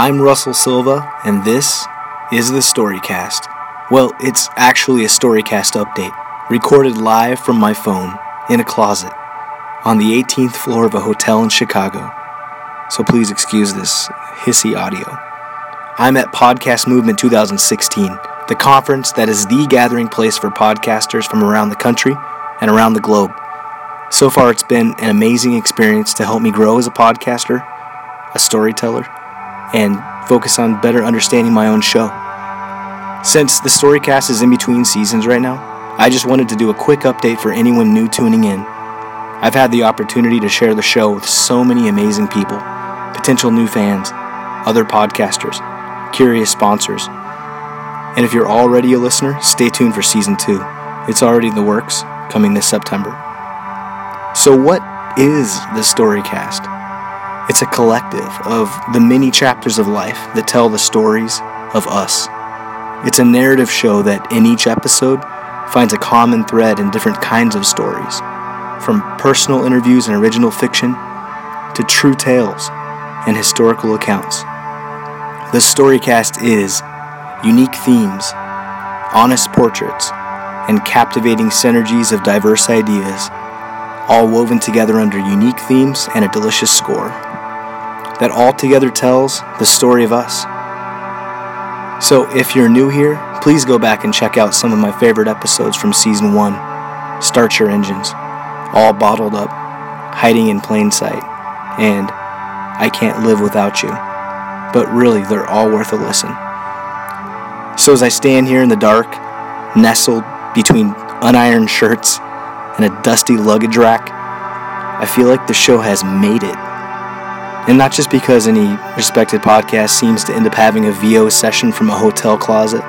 I'm Russell Silva, and this is the Storycast. Well, it's actually a Storycast update, recorded live from my phone in a closet on the 18th floor of a hotel in Chicago. So please excuse this hissy audio. I'm at Podcast Movement 2016, the conference that is the gathering place for podcasters from around the country and around the globe. So far, it's been an amazing experience to help me grow as a podcaster, a storyteller, and focus on better understanding my own show. Since the Storycast is in between seasons right now, I just wanted to do a quick update for anyone new tuning in. I've had the opportunity to share the show with so many amazing people potential new fans, other podcasters, curious sponsors. And if you're already a listener, stay tuned for season two. It's already in the works, coming this September. So, what is the Storycast? It's a collective of the many chapters of life that tell the stories of us. It's a narrative show that in each episode finds a common thread in different kinds of stories, from personal interviews and original fiction to true tales and historical accounts. The Storycast is unique themes, honest portraits, and captivating synergies of diverse ideas, all woven together under unique themes and a delicious score that altogether tells the story of us. So, if you're new here, please go back and check out some of my favorite episodes from season one Start Your Engines, All Bottled Up, Hiding in Plain Sight, and I Can't Live Without You. But really, they're all worth a listen. So, as I stand here in the dark, nestled between unironed shirts and a dusty luggage rack, I feel like the show has made it. And not just because any respected podcast seems to end up having a VO session from a hotel closet,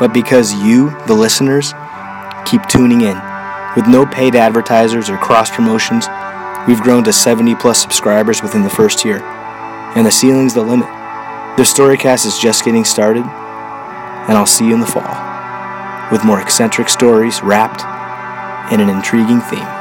but because you, the listeners, keep tuning in. With no paid advertisers or cross promotions, we've grown to 70 plus subscribers within the first year. And the ceiling's the limit. The Storycast is just getting started, and I'll see you in the fall with more eccentric stories wrapped in an intriguing theme.